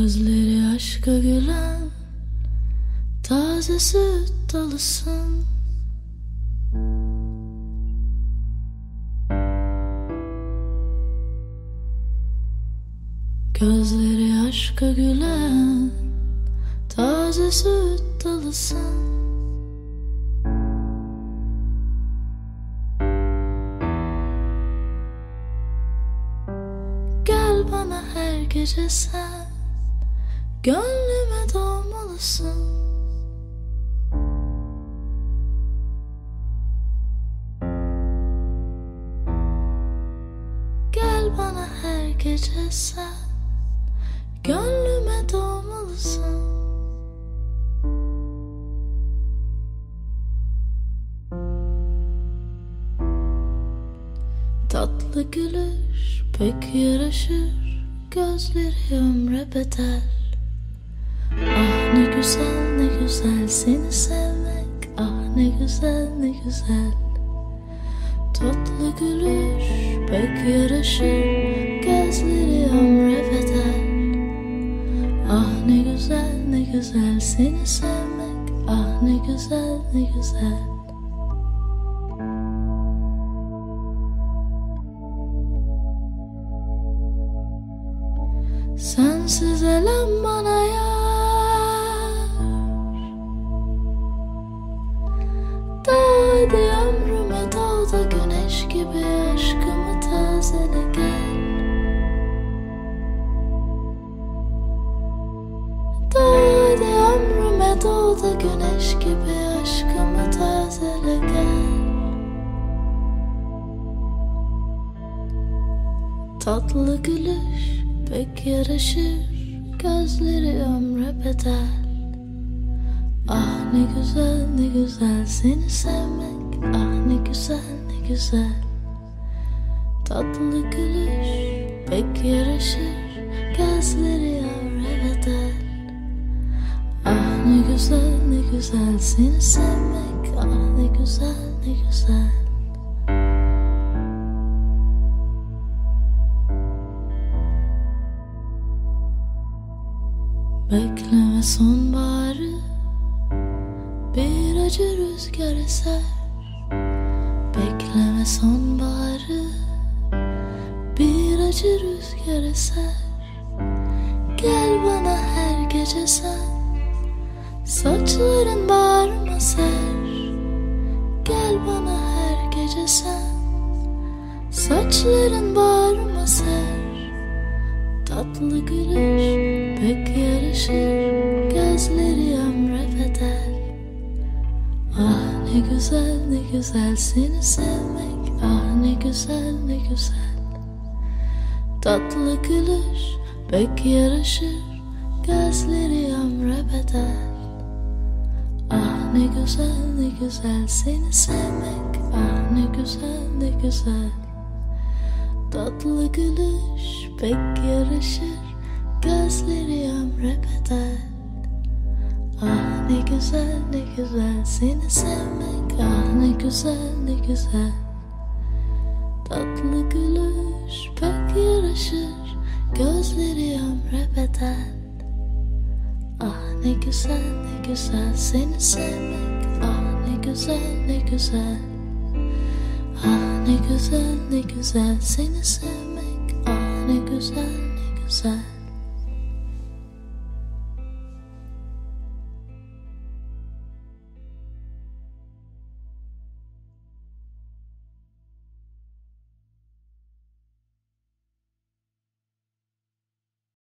Gözleri aşka gülen Taze süt dalısın. Gözleri aşka gülen Taze süt dalısın. Gel bana her gece sen Gönlüme doğmalısın Gel bana her gece sen. Gönlüme doğmalısın Tatlı gülüş pek yaraşır. Gözleri ömre bedel Ah ne güzel ne güzel seni sevmek. Ah ne güzel ne güzel. Tatlı gülüş pek yaraşır Gözleri ömre bedel. Ah ne güzel ne güzel seni sevmek. Ah ne güzel ne güzel. Sensiz elem bana doğda güneş gibi aşkımı tazele gel Tatlı gülüş pek yaraşır Gözleri ömre bedel. Ah ne güzel ne güzel seni sevmek Ah ne güzel ne güzel. Tatlı gülüş pek yaraşır Gözleri güzel ne güzel seni sevmek. Ah ne güzel ne güzel. Bekleme sonbaharı Bir acı rüzgar eser. Bekleme sonbaharı Bir acı rüzgar eser. Gel bana her gece sen Saçların bağrıma ser. Gel bana her gece sen. Saçların bağrıma ser. Tatlı gülüş pek yarışır. Gözleri ömre bedel Ah ne güzel ne güzel seni sevmek. Ah ne güzel ne güzel. Tatlı gülüş pek yarışır. Gözleri Ah ne güzel ne güzel seni sevmek. Ah ne güzel ne güzel. Tatlı gülüş pek yarışır. Gözleri ömre bedel Ah ne güzel ne güzel seni sevmek. Ah ne güzel ne güzel. Tatlı gülüş pek yaraşır Gözleri Ah ne güzel ne güzel seni sevmek Ah ne güzel ne güzel Ah ne güzel ne güzel seni sevmek Ah ne güzel ne güzel